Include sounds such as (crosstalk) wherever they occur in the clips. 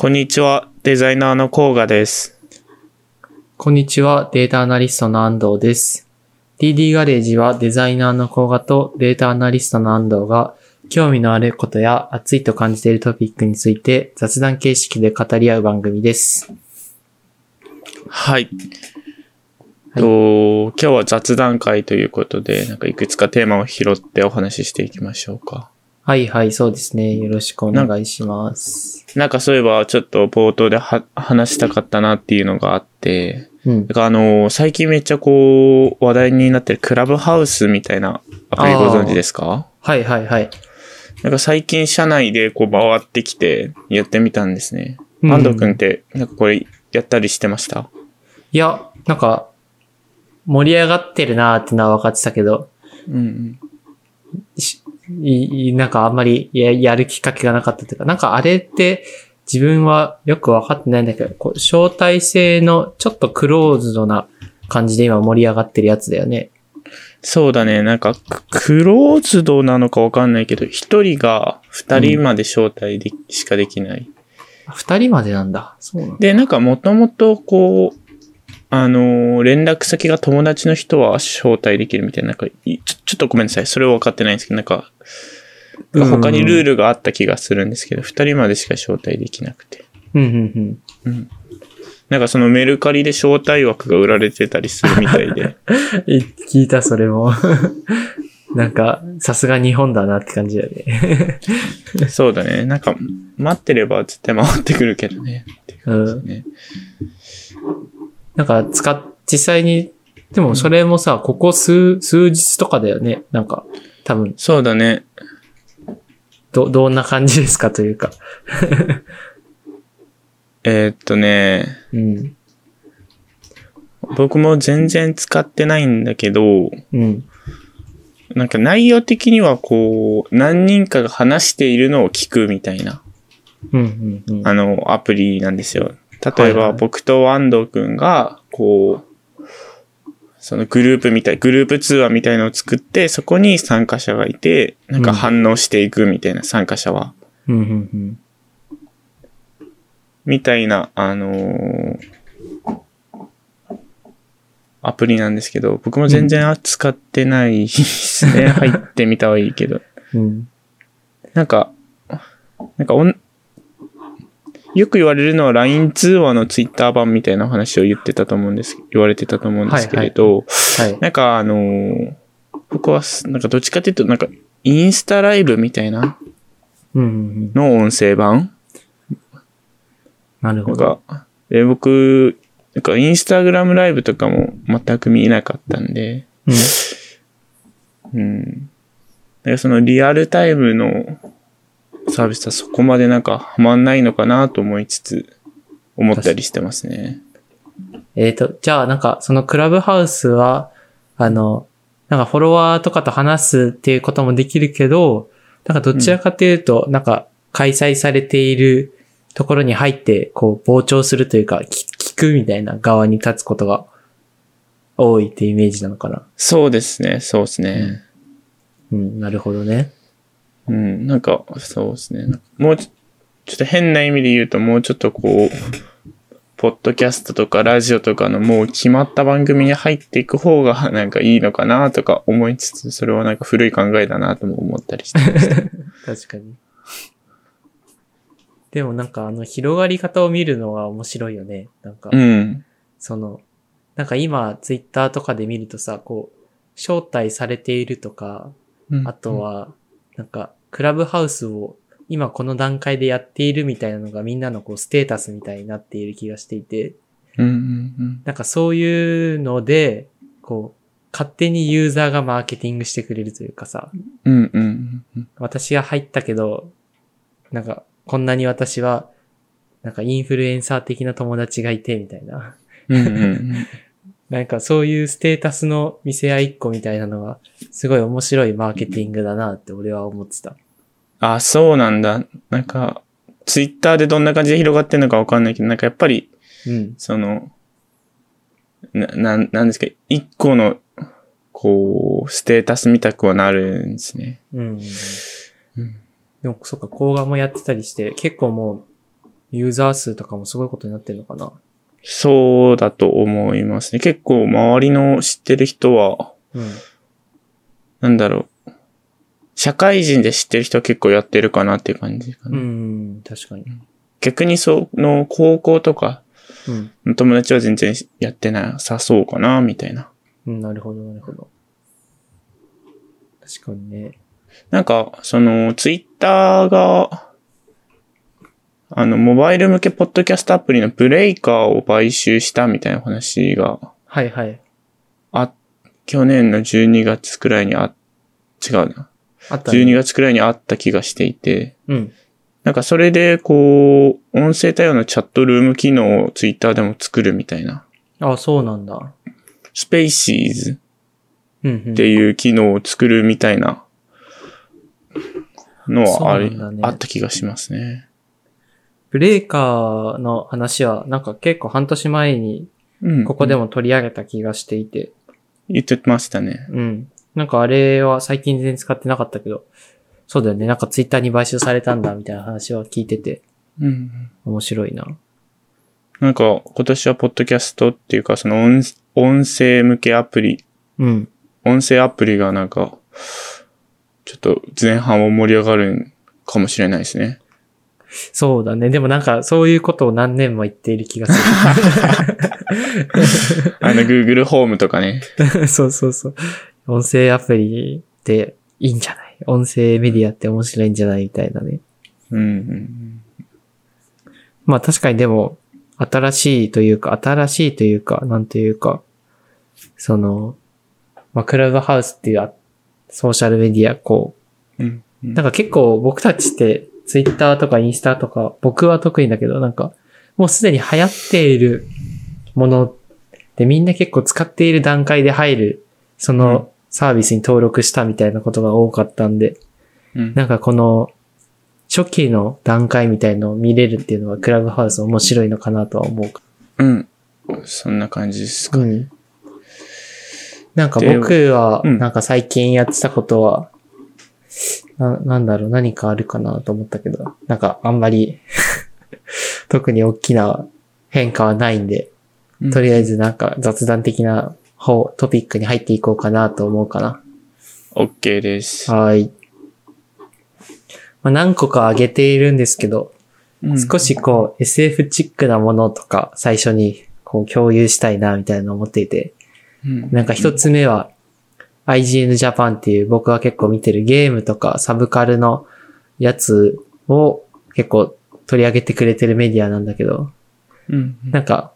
こんにちは、デザイナーのコーガです。こんにちは、データアナリストの安藤です。DD ガレージはデザイナーの甲賀とデータアナリストの安藤が興味のあることや熱いと感じているトピックについて雑談形式で語り合う番組です。はい。と今日は雑談会ということで、なんかいくつかテーマを拾ってお話ししていきましょうか。はいはい、そうですね。よろしくお願いします。なんかそういえばちょっと冒頭では話したかったなっていうのがあって、うんだ。からあの、最近めっちゃこう話題になってるクラブハウスみたいなアプリご存知ですか？はいはいはい。なんか最近社内でこう回ってきてやってみたんですね。うん安藤くんってなんかこれやったりしてました？いや、なんか、盛り上がってるなーってのは分かってたけど、うんいいなんかあんまりややるきっかけがなかったというか、なんかあれって自分はよくわかってないんだけど、こう招待制のちょっとクローズドな感じで今盛り上がってるやつだよね。そうだね。なんか、ククローズドなのかわかんないけど、一人が二人まで招待で、しかできない。二人までなんだ。そうなんだ。で、なんかもともとこう、あのー連絡先が友達の人は招待できるみたいな、なんかいちょ、ちょっとごめんなさい。それは分かってないんですけど、なんか、うん他にルールがあった気がするんですけど、二人までしか招待できなくて。うんうんうん。なんかそのメルカリで招待枠が売られてたりするみたいで。(laughs) え聞いた、それも。(laughs) なんか、さすが日本だなって感じだよね。(laughs) そうだね。なんか、待ってれば絶対回ってくるけどね。って感じですね。なんか、使っ、実際に、でもそれもさ、ここ数、数日とかだよね。なんか、多分、そうだね。ど、どんな感じですかというか。(laughs) えーっとね、うん。僕も全然使ってないんだけど、うん。なんか内容的にはこう、何人かが話しているのを聞くみたいな、うんうんうん。あの、アプリなんですよ。例えば僕と安藤くんが、こう、そのグループみたい、グループ通話みたいのを作って、そこに参加者がいて、なんか反応していくみたいな、参加者は。うんうんうん。みたいな、あのーアプリなんですけど、僕も全然使ってないですね。入ってみたはいいけど。うん。なんか、なんかおん、よく言われるのは LINE 通話の Twitter 版みたいな話を言ってたと思うんです、言われてたと思うんですけれど、はい。なんかあのー僕はす、なんかどっちかっていうと、なんかインスタライブみたいな。の音声版なるほど。か、で、僕、なんかインスタグラムライブとかも全く見えなかったんで、うん。うん。だからそのリアルタイムのサービスはそこまでなんかハマんないのかなと思いつつ、思ったりしてますね。えっ、と、じゃあなんか、そのクラブハウスは、あの、なんかフォロワーとかと話すっていうこともできるけど、なんかどちらかというと、なんか開催されているところに入って、こう、傍聴するというか、聞聞くみたいな側に立つことが多いってイメージなのかな。そうですね、そうですね。うん、なるほどね。うん、なんか、そうですね。もうちょちょっと変な意味で言うと、もうちょっとこう、ポッドキャストとかラジオとかのもう決まった番組に入っていく方がなんかいいのかなとか思いつつ、それはなんか古い考えだなとも思ったりしてました。確かに。でもなんかあの広がり方を見るのは面白いよね。なんか、うん。その、なんか今ツイッターとかで見るとさ、こう、招待されているとか、あとは、なんか、クラブハウスを今この段階でやっているみたいなのがみんなのこうステータスみたいになっている気がしていて、うん、うんうんなんかそういうので、こう、勝手にユーザーがマーケティングしてくれるというかさ、うん。うんうんうん私が入ったけど、なんか、こんなに私は、なんかインフルエンサー的な友達がいて、みたいな。うんうんうん (laughs) なんかそういうステータスの見せ合いっ個みたいなのが、すごい面白いマーケティングだなって俺は思ってた。あ、そうなんだ。なんか、ツイッターでどんな感じで広がってんのかわかんないけど、なんかやっぱり、うん。その、な、なん、なんですか、一個の、こう、ステータス見たくはなるんですね。うん。うんでも、そっか、講画もやってたりして、結構もう、ユーザー数とかもすごいことになってるのかなそうだと思いますね。結構周りの知ってる人は、うん。なんだろう。社会人で知ってる人は結構やってるかなっていう感じかうな。ん、確かに。逆にその高校とかうん。の友達は全然やってなさそうかな、みたいな。うん、なるほど、なるほど。確かにね。なんか、その、ツイッターが、あの、モバイル向けポッドキャストアプリのブレイカーを買収したみたいな話が、はいはい。あ、去年の12月くらいにあ、違うな。あったね12月くらいにあった気がしていて、うん。なんかそれで、こう、音声対応のチャットルーム機能をツイッターでも作るみたいな。あ、そうなんだ。スペーシーズ。っていう機能を作るみたいなのはあねあった気がしますね。ブレイカーの話は、なんか結構半年前に、うん。ここでも取り上げた気がしていて、言ってましたね。うん。なんかあれは最近全然使ってなかったけど、そうだよね。なんかツイッターに買収されたんだみたいな話は聞いてて、うん。面白いな。なんか今年はポッドキャストっていうかその音音声向けアプリ、うん。音声アプリがなんか、ちょっと前半を盛り上がるかもしれないですね。そうだね。でもなんかそういうことを何年も言っている気がす (laughs) あの Google ホームとかね。る。(laughs) そうそうそう。音声アプリっていいんじゃない？音声メディアって面白いんじゃないみたいなね。うんうん。まあ確かにでも、新しいというか、新しいというか、なんというか、その、まあクラブハウスっていうあソーシャルメディア、こうん。う、なんか結構僕たちって、ツイッターとかインスタとか、僕は得意だけど、なんか、もうすでに流行っているもので、みんな結構使っている段階で入る、そのサービスに登録したみたいなことが多かったんで、うん。なんかこの、初期の段階みたいのを見れるっていうのはクラブハウス面白いのかなとは思うか。うん。そんな感じですか。うん。なんか僕は、うんなんか最近やってたことは、な、なんだろう、何かあるかなと思ったけど、なんかあんまり、(laughs) 特に大きな変化はないんで、うんとりあえずなんか雑談的な方、トピックに入っていこうかなと思うかな。OK です。はい。まあ、何個か挙げているんですけど、うん少しこう SF チックなものとか最初にこう共有したいなみたいなのを思っていて、うんなんか一つ目は IGN Japan っていう僕が結構見てるゲームとかサブカルのやつを結構取り上げてくれてるメディアなんだけど、うん。なんか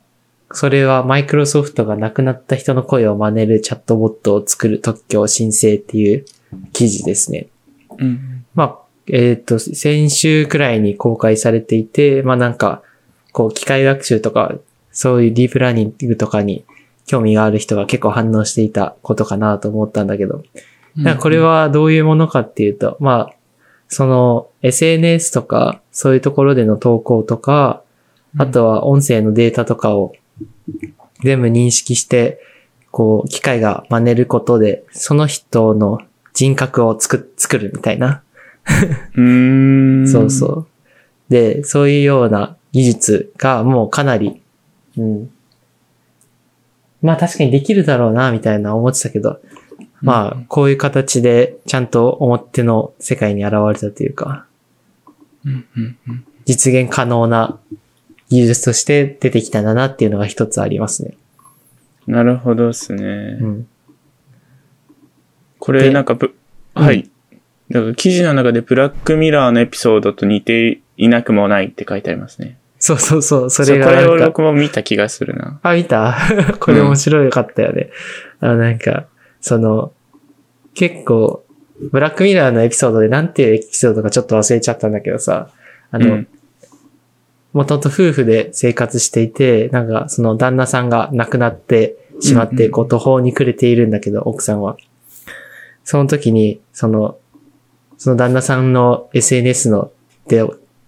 それはマイクロソフトが亡くなった人の声を真似るチャットボットを作る特許申請っていう記事ですね。うん。まあ、えっ、と、先週くらいに公開されていて、まあなんか、こう、機械学習とか、そういうディープラーニングとかに興味がある人が結構反応していたことかなと思ったんだけど、なんかこれはどういうものかっていうと、まあ、その SNS とか、そういうところでの投稿とか、あとは音声のデータとかを全部認識して、こう、機械が真似ることで、その人の人格を作作るみたいな。うーん。そうそう。で、そういうような技術がもうかなり、うん。まあ確かにできるだろうな、みたいな思ってたけど、まあ、こういう形でちゃんと表の世界に現れたというか。実現可能な技術として出てきたんだなっていうのが一つありますね。なるほどですね。うん。これでなんかぶ、うんはい。だから記事の中でブラックミラーのエピソードと似ていなくもないって書いてありますね。そうそうそう、それがなんか、僕も見た気がするな。あ、見た？これ面白かったよね。あの、なんか、その、結構、ブラックミラーのエピソードでなんていうエピソードかちょっと忘れちゃったんだけどさ、あの、うんもともと夫婦で生活していて、なんかその旦那さんが亡くなってしまって、うんうんこう途方に暮れているんだけど、奥さんは。その時に、その、その旦那さんの SNS のデ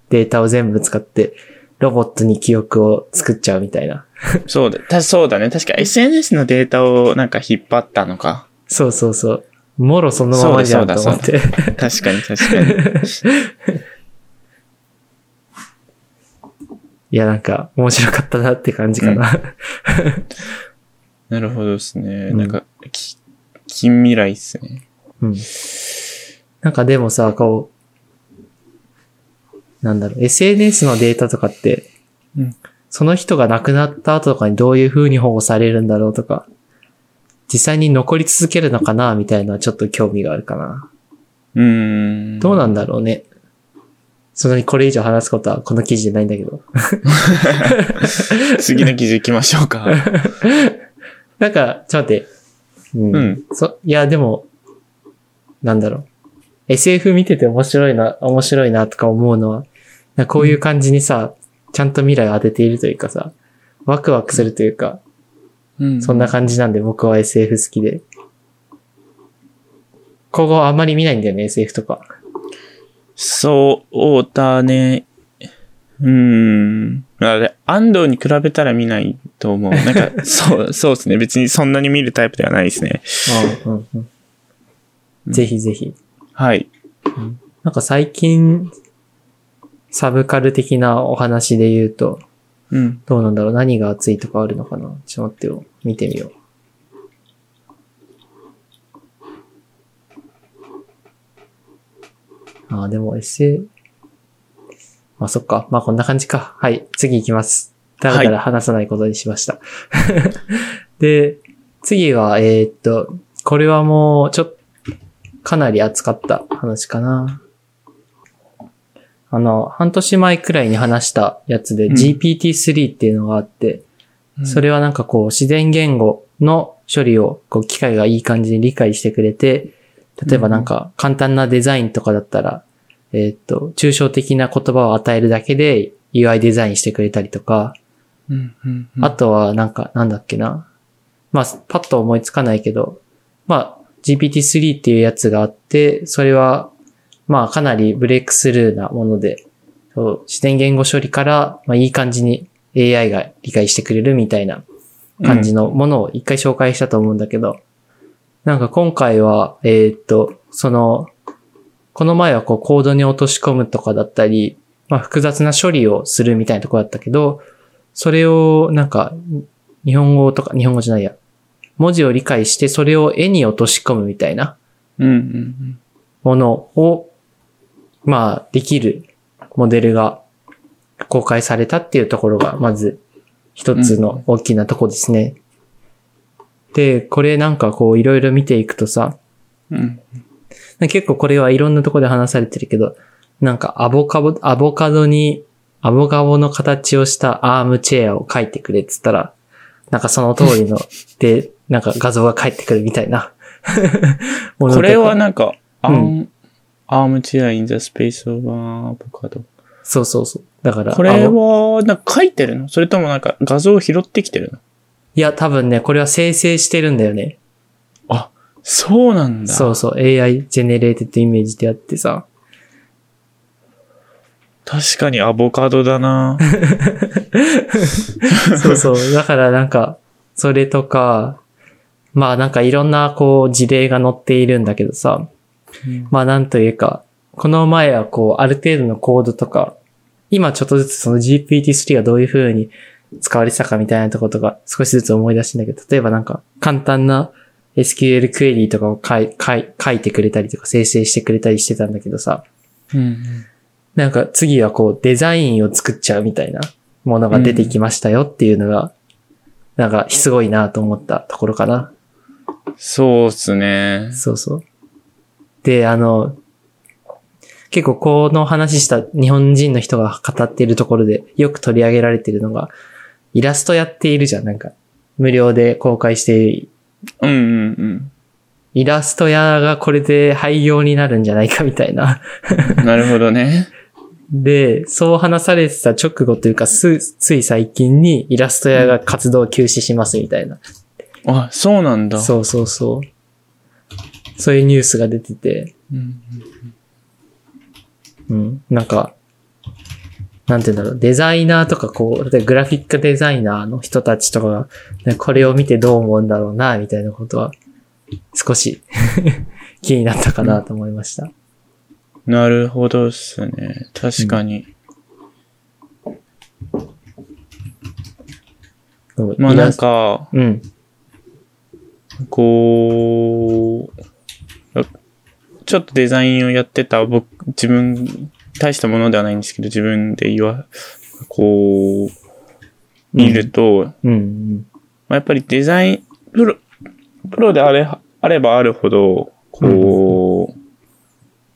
データを全部使って、ロボットに記憶を作っちゃうみたいな。そうだ、たそうだね。確か SNS のデータをなんか引っ張ったのか。そうそうそう。もろそのままじゃんと思って。確かに確かに。(laughs) いや、なんか、面白かったなって感じかな。なるほどですね。うんなんか、き近未来っすね。うん。なんかでもさ、こう、なんだろう、SNS のデータとかって、うんその人が亡くなった後とかにどういう風に保護されるんだろうとか、実際に残り続けるのかな、みたいなちょっと興味があるかな。うーん。どうなんだろうね。そんなにこれ以上話すことはこの記事でないんだけど。(laughs) (laughs) 次の記事行きましょうか。なんか、ちょっと待って。うん。うんそ、いや、でも、なんだろう。SF 見てて面白いな、面白いなとか思うのは、こういう感じにさ、ちゃんと未来を当てているというかさ、ワクワクするというか、うんそんな感じなんで僕は SF 好きで。今後あんまり見ないんだよね、SF とか。そうだね。うーん。あれ、安藤に比べたら見ないと思う。なんか、(laughs) そう、そうですね。別にそんなに見るタイプではないですね。うんうんうんぜひぜひ。はい。なんか最近、サブカル的なお話で言うと、うん。どうなんだろう？何が熱いとかあるのかな？ちょっと待ってよ。見てみよう。ああ、でも S、あ、そっか。まあこんな感じか。はい。次行きます。だらだら話さないことにしました。(laughs) で、次は、えーっと、これはもう、ちょっと、かなり熱かった話かな。あの、半年前くらいに話したやつで、うん GPT-3 っていうのがあって、それはなんかこう、自然言語の処理を、こう、機械がいい感じに理解してくれて、例えばなんか、簡単なデザインとかだったら、えーっと、抽象的な言葉を与えるだけで UI デザインしてくれたりとか、うん。うん。うんあとはなんか、なんだっけな。まあ、パッと思いつかないけど、まあ、GPT-3 っていうやつがあって、それは、まあ、かなりブレイクスルーなもので、自然言語処理から、まあ、いい感じに AI が理解してくれるみたいな感じのものを一回紹介したと思うんだけど、なんか今回は、えーっと、その、この前はこうコードに落とし込むとかだったり、まあ複雑な処理をするみたいなところだったけど、それをなんか日本語とか、日本語じゃないや、文字を理解してそれを絵に落とし込むみたいなうん。うん。ものを、まあできるモデルが公開されたっていうところが、まず一つの大きなとこですね。で、これなんかこういろいろ見ていくとさ、うん。結構これはいろんなところで話されてるけど、なんかアボカド、アボカドに、アボカドの形をしたアームチェアを描いてくれっつったら、なんかその通りの、(laughs) で、なんか画像が返ってくるみたいな。(laughs) これはなんか、アうーム、アームチェア in the space of an avocado。そうそうそう。だから、これは、なんか書いてるの？それともなんか画像を拾ってきてるの？いや、多分ね、これは生成してるんだよね。あ、そうなんだ。そうそう。AI generated image であってさ。確かにアボカドだな (laughs) そうそう。だからなんか、それとか、まあなんかいろんなこう事例が載っているんだけどさ。まあなんというか、この前はこう、ある程度のコードとか、今ちょっとずつその GPT-3 がどういう風に使われてたかみたいなところとか少しずつ思い出してんだけど、例えばなんか簡単な SQL クエリとかを書い書い書いてくれたりとか生成してくれたりしてたんだけどさ、うん。なんか次はこうデザインを作っちゃうみたいなものが出てきましたよっていうのが、なんかすごいなと思ったところかな。そうっすね。そうそう。で、あの、結構この話した日本人の人が語っているところでよく取り上げられているのが、イラストやっているじゃん、なんか。無料で公開しているうんうんうん。イラスト屋がこれで廃業になるんじゃないかみたいな。(laughs) なるほどね。で、そう話されてた直後というか、す、つい最近にイラスト屋が活動を休止しますみたいな。あ、そうなんだ。そうそうそう。そういうニュースが出てて、うん。うん。なんか、なんて言うんだろう、デザイナーとかこう、例えばグラフィックデザイナーの人たちとかが、ねこれを見てどう思うんだろうな、みたいなことは、少し (laughs) 気になったかなと思いました。なるほどっすね。確かに。まあなん、か、うん。こう、ちょっとデザインをやってた僕、自分、大したものではないんですけど、自分で言わ、こう、見ると、うんうん。まあ、やっぱりデザイン、プロ、プロであれ、あればあるほど、こう、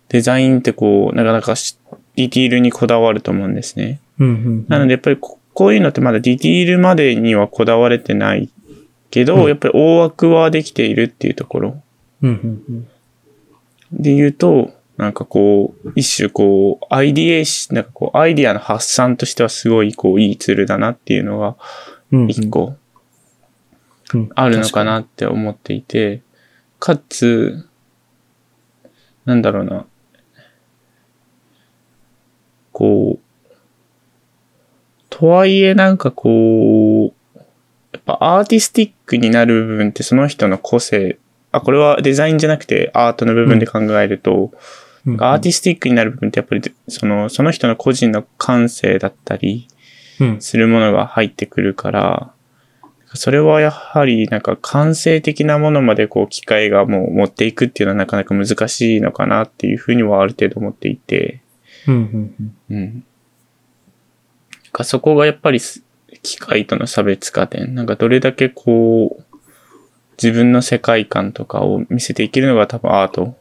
デザインってこう、なかなかしディティールにこだわると思うんですね。うんうん。なのでやっぱりここういうのってまだディティールまでにはこだわれてないけど、うんやっぱり大枠はできているっていうところうんうんうん。で言うと、なんかこう、一種こう、アイディエーシなんかこう、アイディアの発散としてはすごいこう、いいツールだなっていうのが、一個うん。あるのかなって思っていて、かつ、なんだろうな、こう、とはいえなんかこう、やっぱアーティスティックになる部分ってその人の個性、あ、これはデザインじゃなくてアートの部分で考えると、うん。うんアーティスティックになる部分ってやっぱりその、その人の個人の感性だったり、うん。するものが入ってくるから、それはやはりなんか感性的なものまでこう機械がもう持っていくっていうのはなかなか難しいのかなっていうふうにはある程度思っていて、うんうんそこがやっぱりす機械との差別化点、なんかどれだけこう自分の世界観とかを見せていけるのが多分アート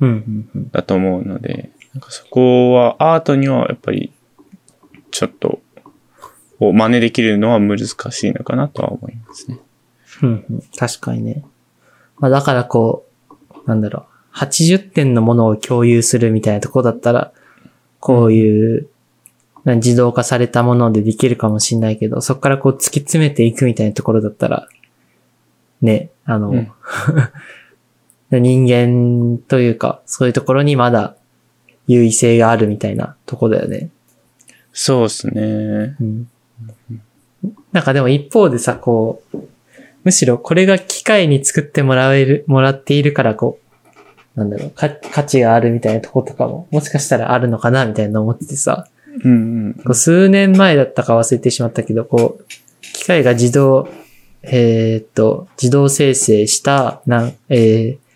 うんうんうん。だと思うので、なんかそこはアートにはやっぱりちょっとこう真似できるのは難しいのかなとは思いますね。うんうん。確かにね。まあだからこう、なんだろう、80点のものを共有するみたいなとこだったら、こういう、な自動化されたものでできるかもしれないけど、そこからこう突き詰めていくみたいなところだったら、ね、あの、うん (laughs) 人間というか、そういうところにまだ優位性があるみたいなとこだよね。そうですね。うんなんかでも一方でさ、こう、むしろこれが機械に作ってもらえる、もらっているからこう、なんだろう、か価値があるみたいなとことかも、もしかしたらあるのかなみたいなの思っててさ、うんうん。こう数年前だったか忘れてしまったけど、こう、機械が自動、えーっと、自動生成した、なん、えー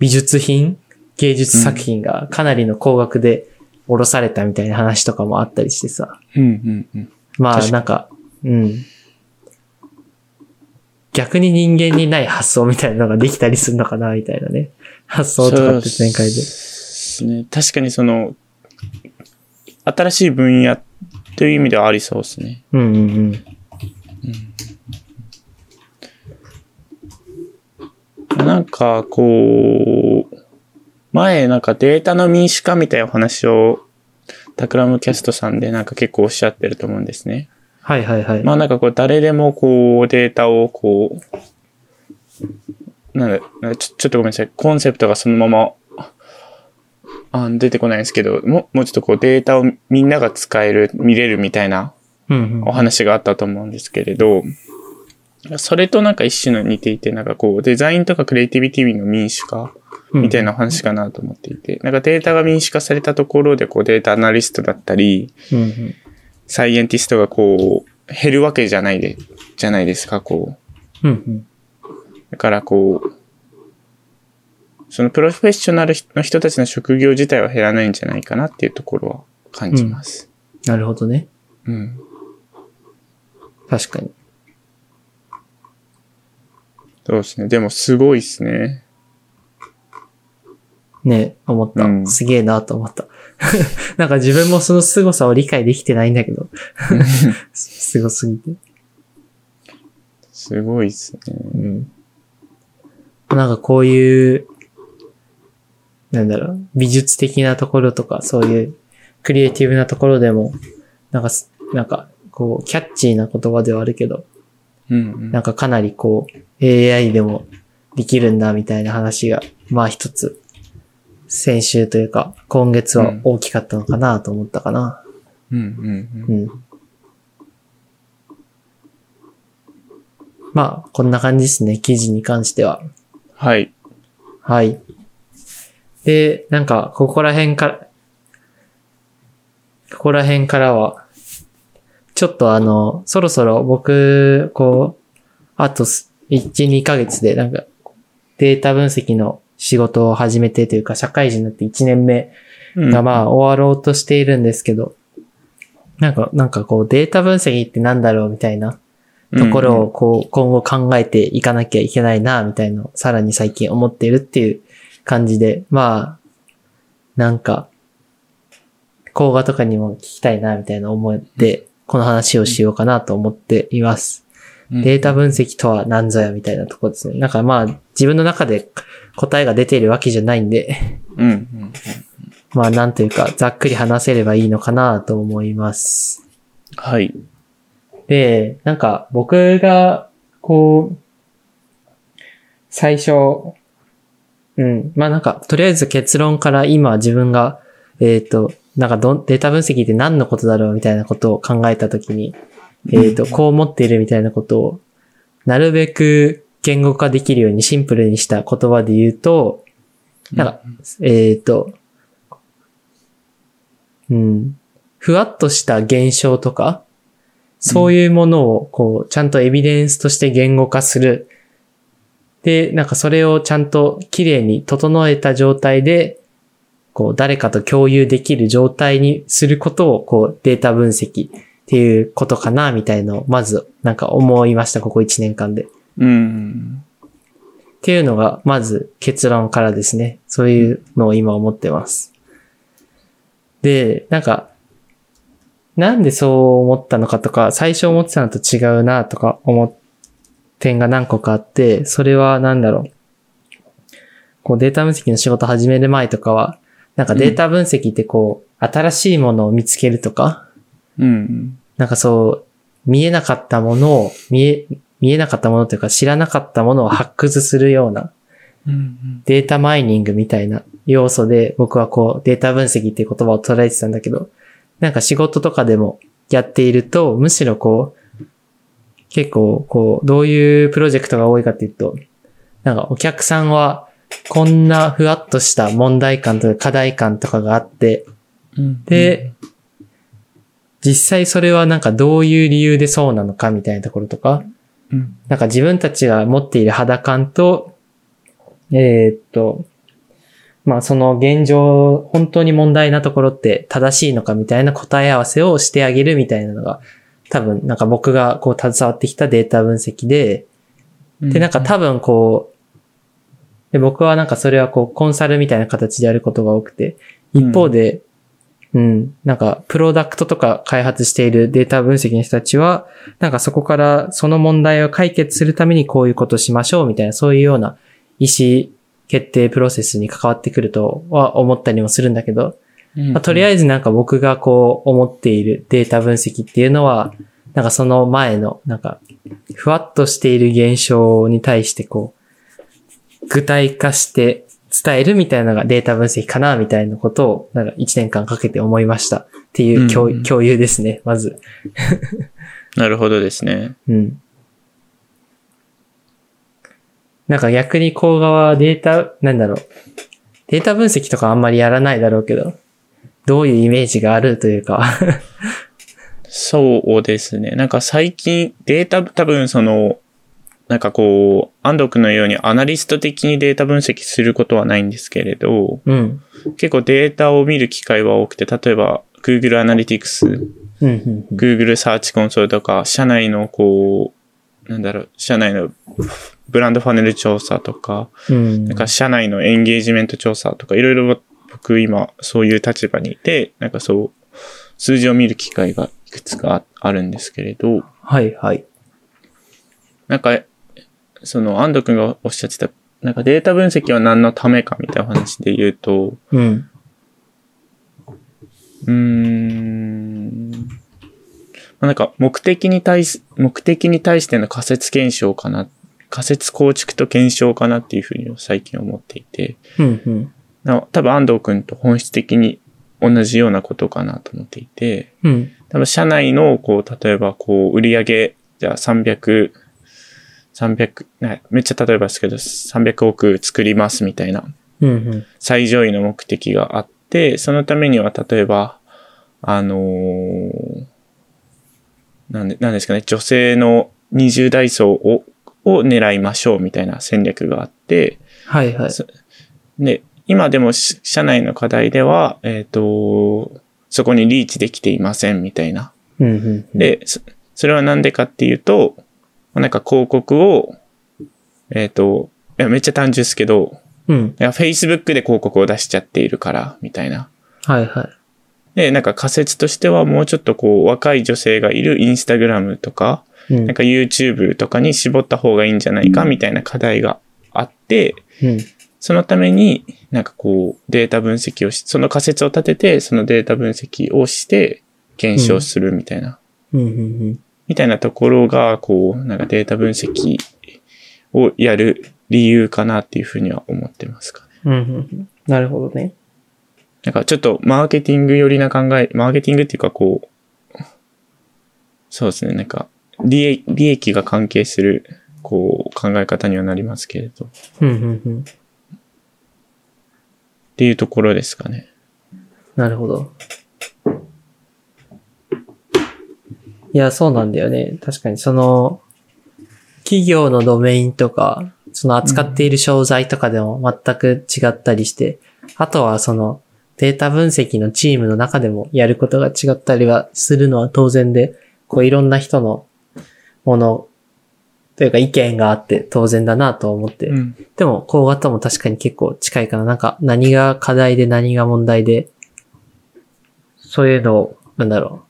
美術品芸術作品がかなりの高額で下ろされたみたいな話とかもあったりしてさ、うんうんうん。まあ、なんか、うん。逆に人間にない発想みたいなのができたりするのかな、みたいなね。発想とかって前回で。ですね。確かにその、新しい分野という意味ではありそうですね。うんうんうん。なんか、こう、前なんかデータの民主化みたいなお話を、タクラムキャストさんでなんか結構おっしゃってると思うんですね。はいはいはい。まあなんかこう誰でもこうデータをこう、なんだ、なんかちょちょっとごめんなさい。コンセプトがそのまま、あ出てこないんですけど、ももうちょっとこうデータをみんなが使える、見れるみたいなうんお話があったと思うんですけれど、それとなんか一種の似ていて、なんかこうデザインとかクリエイティビティの民主化うん。みたいな話かなと思っていて、なんかデータが民主化されたところでこうデータアナリストだったり、うんうん。サイエンティストがこう減るわけじゃないで、じゃないですか、こう。うんうん。だからこう、そのプロフェッショナルの人たちの職業自体は減らないんじゃないかなっていうところは感じます。なるほどね。うん。確かに。そうですね。でもすごいですね。ね、思った。うんすげえなと思った。(laughs) なんか自分もその凄さを理解できてないんだけど。(laughs) すごすぎて。すごいですね。うん。なんかこういう、なんだろう、美術的なところとか、そういうクリエイティブなところでも、なんかす、なんか、こう、キャッチーな言葉ではあるけど、うん、うん。なんかかなりこう、AI でもできるんだみたいな話が、まあ一つ、先週というか、今月は大きかったのかなと思ったかな。うん、うん、うん。うん。まあ、こんな感じですね、記事に関しては。はい。はい。で、なんか、ここら辺から、ここら辺からは、ちょっとあの、そろそろ僕、こう、あとす1、2ヶ月でなんか、データ分析の仕事を始めてというか、社会人になって1年目うん。がまあ終わろうとしているんですけど、なんか、なんかこうデータ分析ってなんだろうみたいなところをこう今後考えていかなきゃいけないな、みたいなさらに最近思っているっていう感じで、まあ、なんか、講話とかにも聞きたいな、みたいな思って、この話をしようかなと思っています。うんデータ分析とは何ぞやみたいなところですね。なんかまあ、自分の中で答えが出ているわけじゃないんで、うんうん。(laughs) まあなんというか、ざっくり話せればいいのかなと思います。はい。で、なんか僕が、こう、最初、うん、まあなんか、とりあえず結論から今自分が、えっ、と、なんかどんデータ分析って何のことだろうみたいなことを考えたときに、えっ、と、こう思っているみたいなことを、なるべく言語化できるようにシンプルにした言葉で言うと、なんか、えっ、と、うん、ふわっとした現象とか、そういうものを、こう、ちゃんとエビデンスとして言語化する。で、なんかそれをちゃんと綺麗に整えた状態で、こう、誰かと共有できる状態にすることを、こう、データ分析っていうことかな、みたいのを、まず、なんか思いました、ここ1年間で。うん。っていうのが、まず結論からですね。そういうのを今思ってます。で、なんか、なんでそう思ったのかとか、最初思ってたのと違うなとか思っ、点が何個かあって、それはなんだろう。こうデータ分析の仕事始める前とかは、なんかデータ分析ってこう、新しいものを見つけるとか、うん。なんかそう、見えなかったものを、見え、見えなかったものというか知らなかったものを発掘するようなうん。データマイニングみたいな要素で僕はこうデータ分析っていう言葉を捉えてたんだけど、なんか仕事とかでもやっていると、むしろこう、結構こう、どういうプロジェクトが多いかっていうと、なんかお客さんはこんなふわっとした問題感とか課題感とかがあって、で、実際それはなんかどういう理由でそうなのかみたいなところとか、なんか自分たちが持っている肌感と、えーっと、まあその現状、本当に問題なところって正しいのかみたいな答え合わせをしてあげるみたいなのが、多分なんか僕がこう携わってきたデータ分析で、で、なんか多分こう、で、僕はなんかそれはこうコンサルみたいな形でやることが多くて、一方で、うん、なんかプロダクトとか開発しているデータ分析の人たちは、なんかそこからその問題を解決するためにこういうことしましょうみたいな、そういうような意思決定プロセスに関わってくるとは思ったりもするんだけど、うん、まあ、とりあえずなんか僕がこう思っているデータ分析っていうのは、なんかその前の、なんか、ふわっとしている現象に対してこう、具体化して伝えるみたいなのがデータ分析かな、みたいなことを、なんか1年間かけて思いましたっていう共,、うんうん共有ですね、まず。なるほどですね。うん。なんか逆にこう側はデータ、なんだろう。データ分析とかあんまりやらないだろうけど、どういうイメージがあるというか。そうですね。なんか最近データ、多分その、なんかこう、安藤君のようにアナリスト的にデータ分析することはないんですけれど、うん。結構データを見る機会は多くて、例えば Google Analytics、うん。Google Search Console とか、社内のこう、なんだろう、社内のブランドファネル調査とか、うん。なんか社内のエンゲージメント調査とか、いろいろ僕今そういう立場にいて、なんかそう、数字を見る機会がいくつかああるんですけれど、はい、はい。なんか、その安藤くんがおっしゃってた、なんかデータ分析は何のためかみたいな話で言うと、うん。うーん、まあなんか目的に対し、目的に対しての仮説検証かな、仮説構築と検証かなっていうふうに最近思っていて、うん、うん。な多分安藤くんと本質的に同じようなことかなと思っていて、うん。多分社内の、こう、例えば、こう、売上じゃあ300、300、ねめっちゃ例えばですけど、300億作りますみたいな。最上位の目的があって、そのためには、例えば、あのーなんで、なんですかね、女性の20代層を、を狙いましょうみたいな戦略があって、はいはい。そで、今でもし社内の課題では、えっ、と、そこにリーチできていませんみたいな。で、そそれはなんでかっていうと、まあなんか広告を、えっ、と、いやめっちゃ単純ですけど、うん。いや Facebook で広告を出しちゃっているから、みたいな。はいはい。で、なんか仮説としてはもうちょっとこう若い女性がいるインスタグラムとか、うんなんか YouTube とかに絞った方がいいんじゃないかみたいな課題があって、うん。そのためになんかこうデータ分析をし、その仮説を立てて、そのデータ分析をして検証するみたいな、うんうんうん。みたいなところが、こう、なんかデータ分析をやる理由かなっていうふうには思ってますかね。うんうんうん。なるほどね。なんかちょっとマーケティング寄りな考え、マーケティングっていうかこう、そうですね、なんか利益利益が関係する、こう考え方にはなりますけれど、っうんうんうん。ていうところですかね。なるほど。いや、そうなんだよね。確かにその、企業のドメインとか、その扱っている商材とかでも全く違ったりして、あとはそのデータ分析のチームの中でもやることが違ったりはするのは当然で、こういろんな人のものというか意見があって当然だなと思って、うん。でも、こう型も確かに結構近いかな。なんか、何が課題で何が問題で、そういうのを、なんだろう、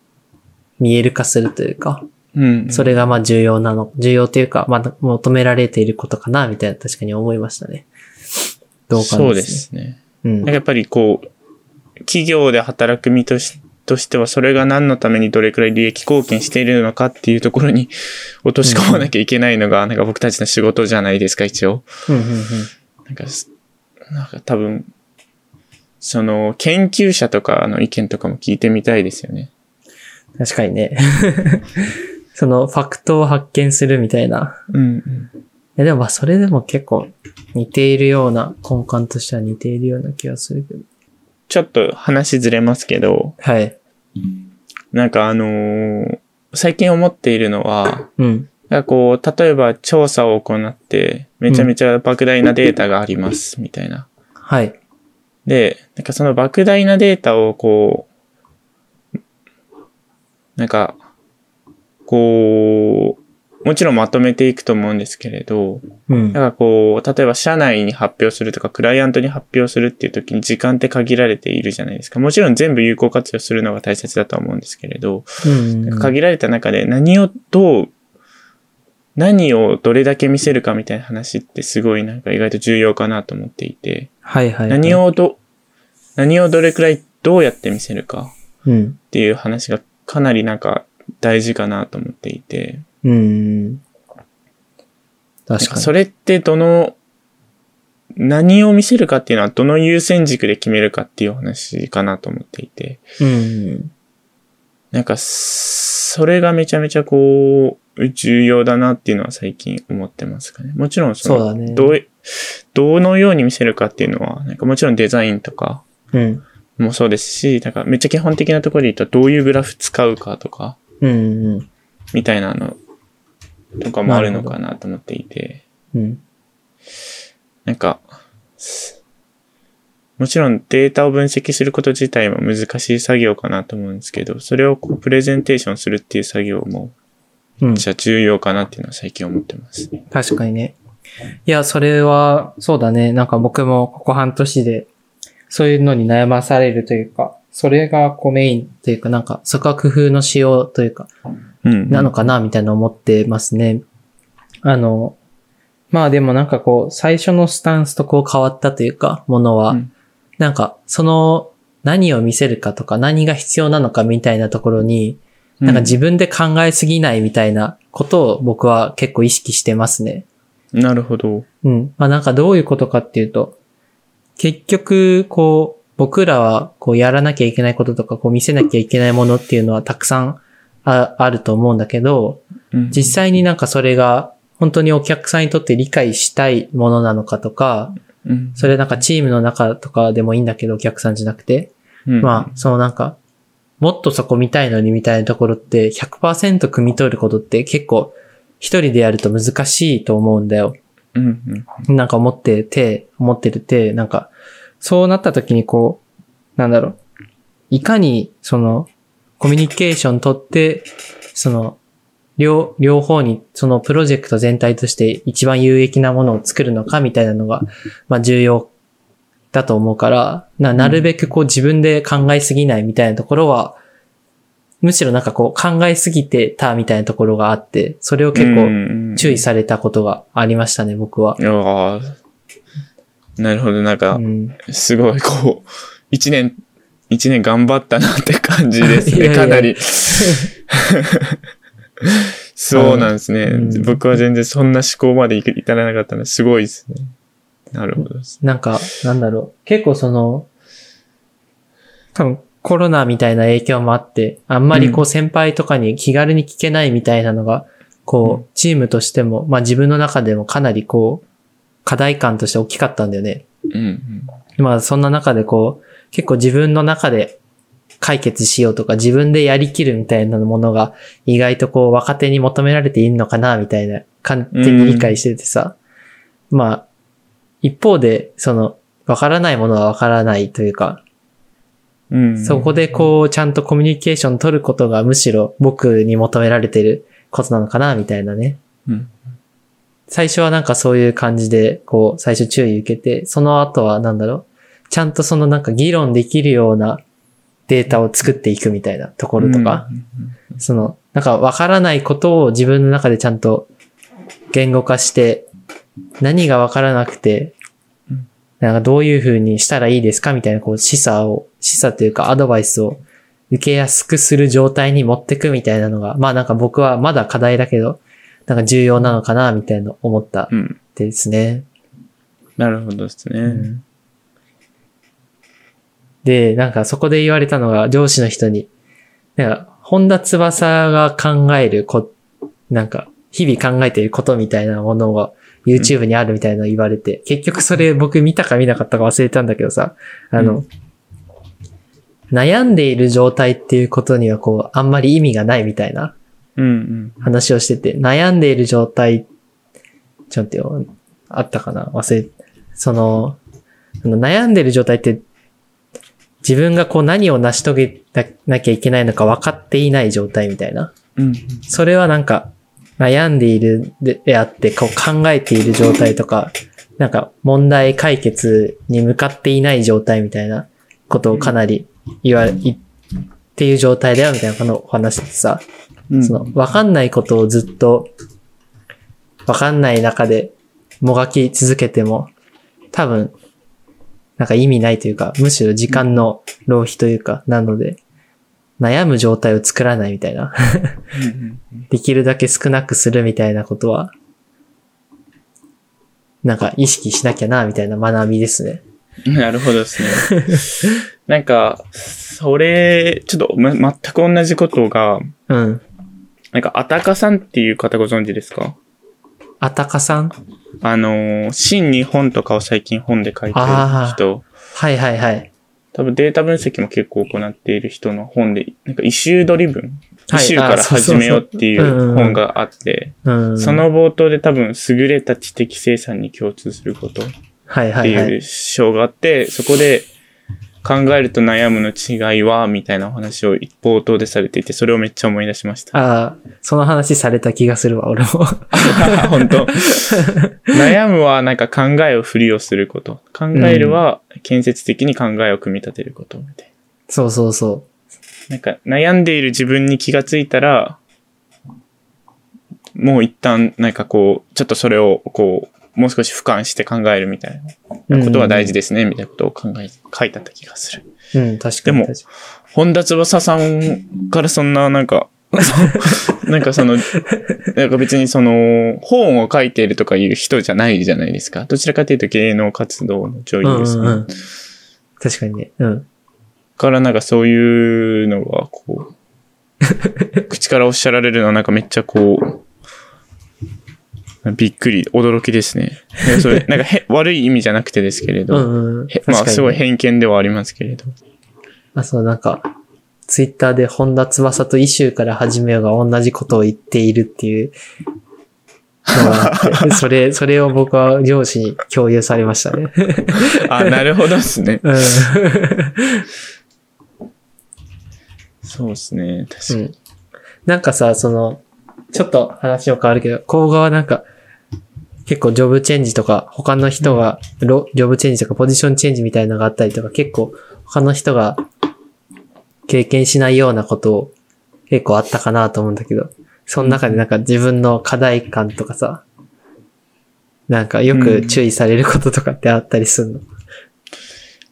見える化するというか、うん。それがまあ重要なの、重要というか、まあ求められていることかな、みたいな確かに思いましたね。同感です、ね。そうで。すね。うん。やっぱりこう、企業で働く身としとしては、それが何のためにどれくらい利益貢献しているのかっていうところに落とし込まなきゃいけないのが、なんか僕たちの仕事じゃないですか、一応。なんかす、なんか多分、その、研究者とかの意見とかも聞いてみたいですよね。確かにね。(laughs) その、ファクトを発見するみたいな。うん。いやでもまあそれでも結構似ているような、根幹としては似ているような気がするけど。ちょっと話ずれますけど、はい。なんかあのー最近思っているのは、うん。なんかこう、例えば調査を行って、めちゃめちゃ莫大なデータがあります、みたいな。はい。で、なんかその莫大なデータをこう、なんか、こう、もちろんまとめていくと思うんですけれど、うん。なんかこう、例えば社内に発表するとか、クライアントに発表するっていう時に時間って限られているじゃないですか。もちろん全部有効活用するのが大切だとは思うんですけれど、うんなんか限られた中で何をどう、何をどれだけ見せるかみたいな話ってすごいなんか意外と重要かなと思っていて、はいはいはい。何をど、何をどれくらいどうやって見せるかうん。っていう話がかなりなんか大事かなと思っていて、うん。確かに。かそれってどの、何を見せるかっていうのはどの優先軸で決めるかっていう話かなと思っていて、うん。なんか、それがめちゃめちゃこう、重要だなっていうのは最近思ってますかね。もちろんその、そうだねどう、どのように見せるかっていうのは、なんかもちろんデザインとかうん。もそうですし、なんかめっちゃ基本的なところで言うとどういうグラフ使うかとか、うん。みたいなのとかもあるのかなと思っていて、うん。なんか、すもちろんデータを分析すること自体も難しい作業かなと思うんですけど、それをこうプレゼンテーションするっていう作業も、うん。じゃあ重要かなっていうのは最近思ってます。確かにね。いや、それは、そうだね。なんか僕もここ半年で、そういうのに悩まされるというか、それがこうメインというか、なんかそこは工夫のしようというか、うん。なのかな、みたいな思ってますね。あの、まあでもなんかこう、最初のスタンスとこう変わったというか、ものは、うんなんか、その、何を見せるかとか、何が必要なのかみたいなところに、なんか自分で考えすぎないみたいなことを僕は結構意識してますね。うんなるほど。うん。まあなんかどういうことかっていうと、結局、こう、僕らはこうやらなきゃいけないこととか、こう見せなきゃいけないものっていうのはたくさんああると思うんだけど、うん。実際になんかそれが本当にお客さんにとって理解したいものなのかとか、うん。それなんかチームの中とかでもいいんだけど、お客さんじゃなくて、うん。まあ、そのなんか、もっとそこ見たいのにみたいなところって100%汲み取ることって結構一人でやると難しいと思うんだよ。うんうん。なんか思ってて、思ってるて、なんか、そうなった時にこう、なんだろう。いかに、その、コミュニケーション取って、その、両、両方に、そのプロジェクト全体として一番有益なものを作るのかみたいなのが、まあ重要だと思うから、な、なるべくこう自分で考えすぎないみたいなところは、むしろなんかこう考えすぎてたみたいなところがあって、それを結構注意されたことがありましたね、僕は。ああ。なるほど。なんかう、ん。すごい、こう、一年、一年頑張ったなって感じですね。(laughs) いやいやかなり。(laughs) そうなんですね、うん僕は全然そんな思考までい至らなかったのですごいですね。なるほど。なんか、なんだろう。結構その、多分コロナみたいな影響もあって、あんまりこう先輩とかに気軽に聞けないみたいなのが、こう、チームとしても、まあ自分の中でもかなりこう、課題感として大きかったんだよね。うんうん。まあそんな中でこう、結構自分の中で解決しようとか自分でやりきるみたいなものが意外とこう若手に求められているのかなみたいな勝手に理解しててさ。まあ、一方でそのわからないものはわからないというか、うん、そこでこうちゃんとコミュニケーション取ることがむしろ僕に求められてることなのかなみたいなね。うん。最初はなんかそういう感じで、こう、最初注意受けて、その後はなんだろう、ちゃんとそのなんか議論できるようなデータを作っていくみたいなところとか、その、なんかわからないことを自分の中でちゃんと言語化して、何がわからなくてうん、なんかどういう風にしたらいいですかみたいな、こう、示唆を、示唆というかアドバイスを受けやすくする状態に持ってくみたいなのが、まあなんか僕はまだ課題だけど、なんか重要なのかな、みたいな思ったうん。うん。ですね。なるほどですね。うんで、なんかそこで言われたのが上司の人に、なんか、本田翼が考えるこ、なんか、日々考えていることみたいなものが YouTube にあるみたいなの言われて、結局それ僕見たか見なかったか忘れたんだけどさ、あの、う悩んでいる状態っていうことにはこう、あんまり意味がないみたいな。話をしてて、悩んでいる状態、ちょっとよ、あったかな？忘れ、その悩んでる状態って、自分がこう何を成し遂げなきゃいけないのか分かっていない状態みたいな。うん。それはなんか、悩んでいるでであって、こう考えている状態とか、なんか問題解決に向かっていない状態みたいなことをかなり言われ、いっていう状態だよみたいなこのお話でさ、うん。その、わかんないことをずっと、わかんない中でもがき続けても、多分、なんか意味ないというか、むしろ時間の浪費というか、なので、悩む状態を作らないみたいな。うんできるだけ少なくするみたいなことは、なんか意識しなきゃな、みたいな学びですね。なるほどですね。(laughs) なんか、それ、ちょっと、ま、全く同じことが、うん。なんか、安宅さんっていう方ご存知ですか？安宅さん？あのー、シン・ニホンとかを最近本で書いてる人、はいはいはい。多分データ分析も結構行っている人の本で、なんか、 issue driven、イはいシューからはじめよっていう本があって、うん。そ、の冒頭で多分、優れた知的生産に共通することっはいはいはい。ていう章があって、そこで考えると悩むの違いは、みたいなお話を冒頭でされていて、それをめっちゃ思い出しました。ああ、その話された気がするわ、俺も。(laughs) 本当 (laughs) 悩むはなんか考えを振りをすること。考えるは建設的に考えを組み立てることみたいそうそうそな。なんか悩んでいる自分に気がついたら、もう一旦なんかこう、ちょっとそれをこう、もう少し俯瞰して考えるみたいなう。ことは大事ですね、みたいなことを考え、書いてあった気がする。うん、確かに。でも本田翼さんからそんななんか、(laughs) なんかその、なんか別にその、本を書いているとかいう人じゃないじゃないですか。どちらかというと芸能活動の女に優ですね。うんうんうん。確かにね。うん。からなんかそういうのがこう、(laughs) 口からおっしゃられるのはなんかめっちゃこう、びっくり、驚きですね。それ (laughs) なんかへ悪い意味じゃなくてですけれど、うんうん。へまあすごい偏見ではありますけれど。あ、そう、なんか、ツイッターで本田翼とイシューから始めようが同じことを言っているっていうのがあって、(laughs) それ、それを僕は上司に共有されましたね。あ、なるほどですね。うん。そうですね。確かに。うん。なんかさ、その、ちょっと話は変わるけど、甲賀はなんか、結構ジョブチェンジとか、他の人が、ロジョブチェンジとか、ポジションチェンジみたいなのがあったりとか、結構他の人が経験しないようなことを結構あったかなと思うんだけど、その中でなんか自分の課題感とかさ、なんかよく注意されることとかってあったりするの、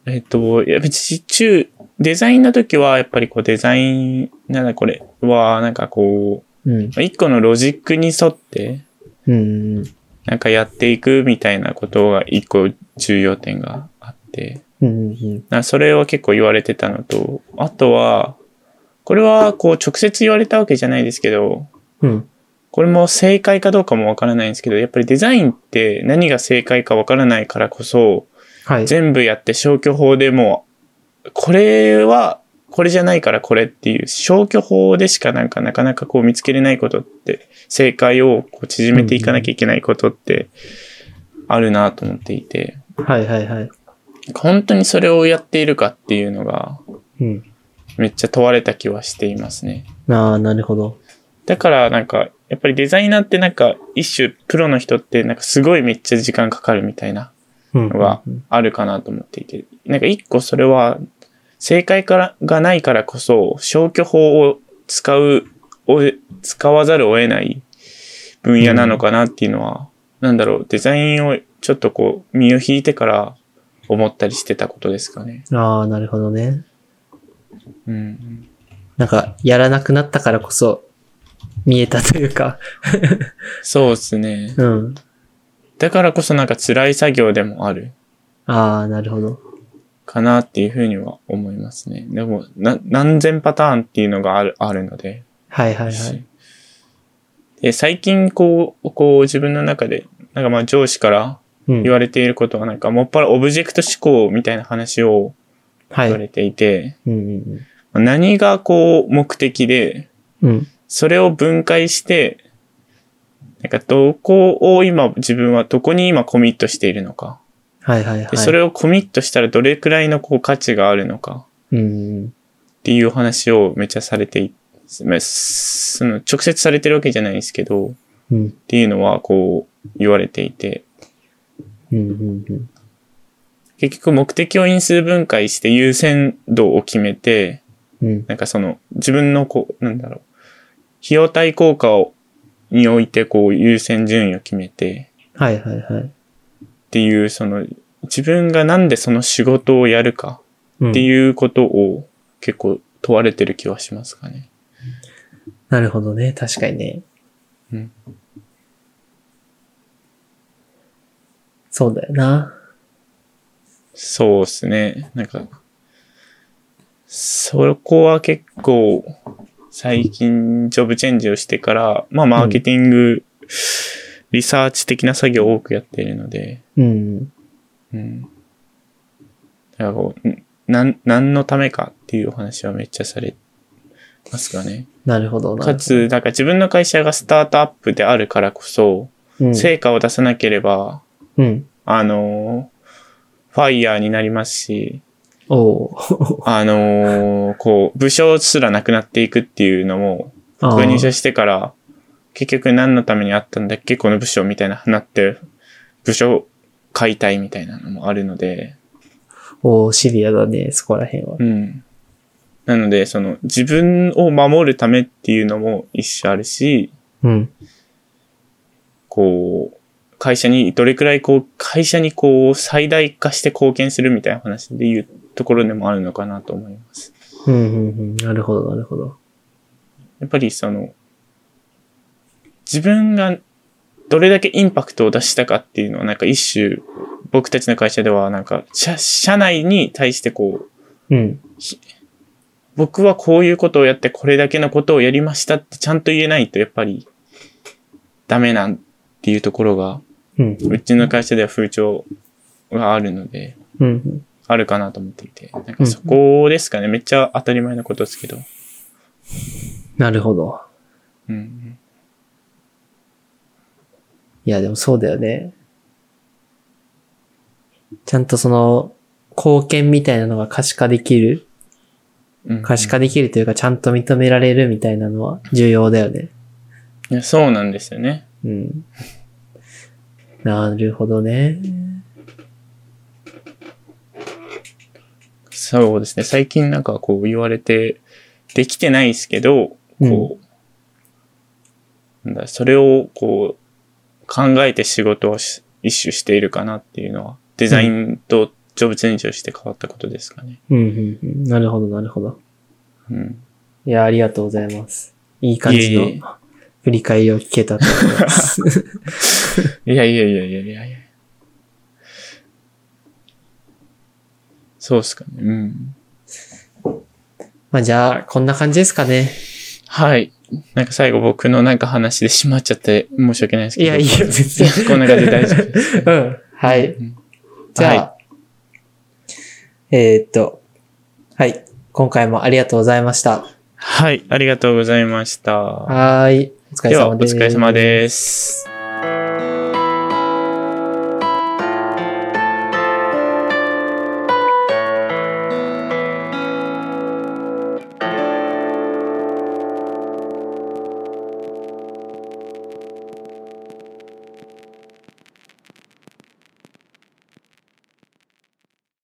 えっと、いや別に中、デザインの時は、やっぱりこうデザイン、なんだこれは、なんかこうん。う、一個のロジックに沿って、うん。なんかやっていくみたいなことが一個重要点があって、うん。うん。なそれは結構言われてたのと、あとは、これはこう直接言われたわけじゃないですけど、うん。これも正解かどうかもわからないんですけど、やっぱりデザインって何が正解かわからないからこそ、はい。全部やって消去法でもう、これは、これじゃないからこれっていう消去法でしかなんかなかなかこう見つけれないことって、正解をこう縮めていかなきゃいけないことってあるなと思っていて、はいはいはい。本当にそれをやっているかっていうのがうん。めっちゃ問われた気はしていますね。ああ、なるほど。だからなんか、やっぱりデザイナーってなんか一種プロの人ってなんかすごいめっちゃ時間かかるみたいなうん。のがあるかなと思っていて、なんか一個それは正解からがないからこそ消去法を使う、を使わざるを得ない分野なのかなっていうのは、なんだろう、デザインをちょっとこう身を引いてから思ったりしてたことですかね。ああ、なるほどね。うん。なんか、やらなくなったからこそ、見えたというか、そうですね。うん。だからこそなんか辛い作業でもあるああ、なるほど。かなっていうふうには思いますね。でも、な、何千パターンっていうのがある、あるので。はいはいはい。で、最近こう、こう自分の中で、なんかまあ上司からうん言。われていることはなんかもっぱらオブジェクト思考みたいな話をはい。言われていて、うんうん何がこう目的で、うん。うん。それを分解して、なんかどこを今自分はどこに今コミットしているのか。はいはいはい。で、それをコミットしたらどれくらいのこう価値があるのかうんうん。っていう話をめっちゃされてい、まあその直接されてるわけじゃないですけど、っうん。ていうのはこう言われていて、うんうんうん。結局目的を因数分解して優先度を決めて、うん。なんかその自分のこう、なんだろう、費用対効果をにおいてこう優先順位を決めてはいはいはい。っていう、その自分がなんでその仕事をやるかうんっていうことを結構問われてる気はしますかね。なるほどね。確かにね。うん。そうだよな。そうですね。なんか、そこは結構最近ジョブチェンジをしてから、まあマーケティング、リサーチ的な作業を多くやっているので、うん。うん。だからこう、んなん、何のためかっていうお話はめっちゃされますかね。なるほどな。かつ、なんか自分の会社がスタートアップであるからこそ、うん。成果を出さなければ、うん。あのーファイヤーになりますし、おー (laughs) あのーこう、部署すらなくなっていくっていうのも、僕が入社してから、結局何のためにあったんだっけ？この部署みたいな、なって、部署解体みたいなのもあるので、おーシビアだね、そこら辺は。うん。なので、その、自分を守るためっていうのも一種あるし、うん。こう、会社にどれくらいこう、会社にこう、最大化して貢献するみたいな話でいうところでもあるのかなと思います。うん、うん、うん。なるほど、なるほど。やっぱりその、自分がどれだけインパクトを出したかっていうのはなんか一種、僕たちの会社ではなんか、社、社内に対してこう、うん。僕はこういうことをやってこれだけのことをやりましたってちゃんと言えないとやっぱりダメなんっていうところが、うん。うちの会社では風潮があるので、うん。あるかなと思っていて、なんかそこですかね。めっちゃ当たり前のことですけど。なるほど。うん。いや、でもそうだよね。ちゃんとその、貢献みたいなのが可視化できる、うん、可視化できるというか、ちゃんと認められるみたいなのは重要だよね。いや、そうなんですよね。うん。なるほどね。そうですね。最近なんかこう言われて、できてないですけど、こう、なんだ、それをこう、考えて仕事をし一種しているかなっていうのは、デザインとジョブチェンジをして変わったことですかね。うん、うん、うん。なるほど、なるほど。うん。いや、ありがとうございます。いい感じの振り返りを聞けたと思います。(laughs) いやいやいやいやいやいや。そうっすかね。うん。まあじゃあ、こんな感じですかね。はい。なんか最後僕のなんか話で閉まっちゃって申し訳ないですけど。いや、いいよ、全然。こんな感じで大丈夫。うん。はい。うんじゃあ、はえーっと、はい。今回もありがとうございました。はい。ありがとうございました。はーい。お疲れでは、お様です。疲れ様です。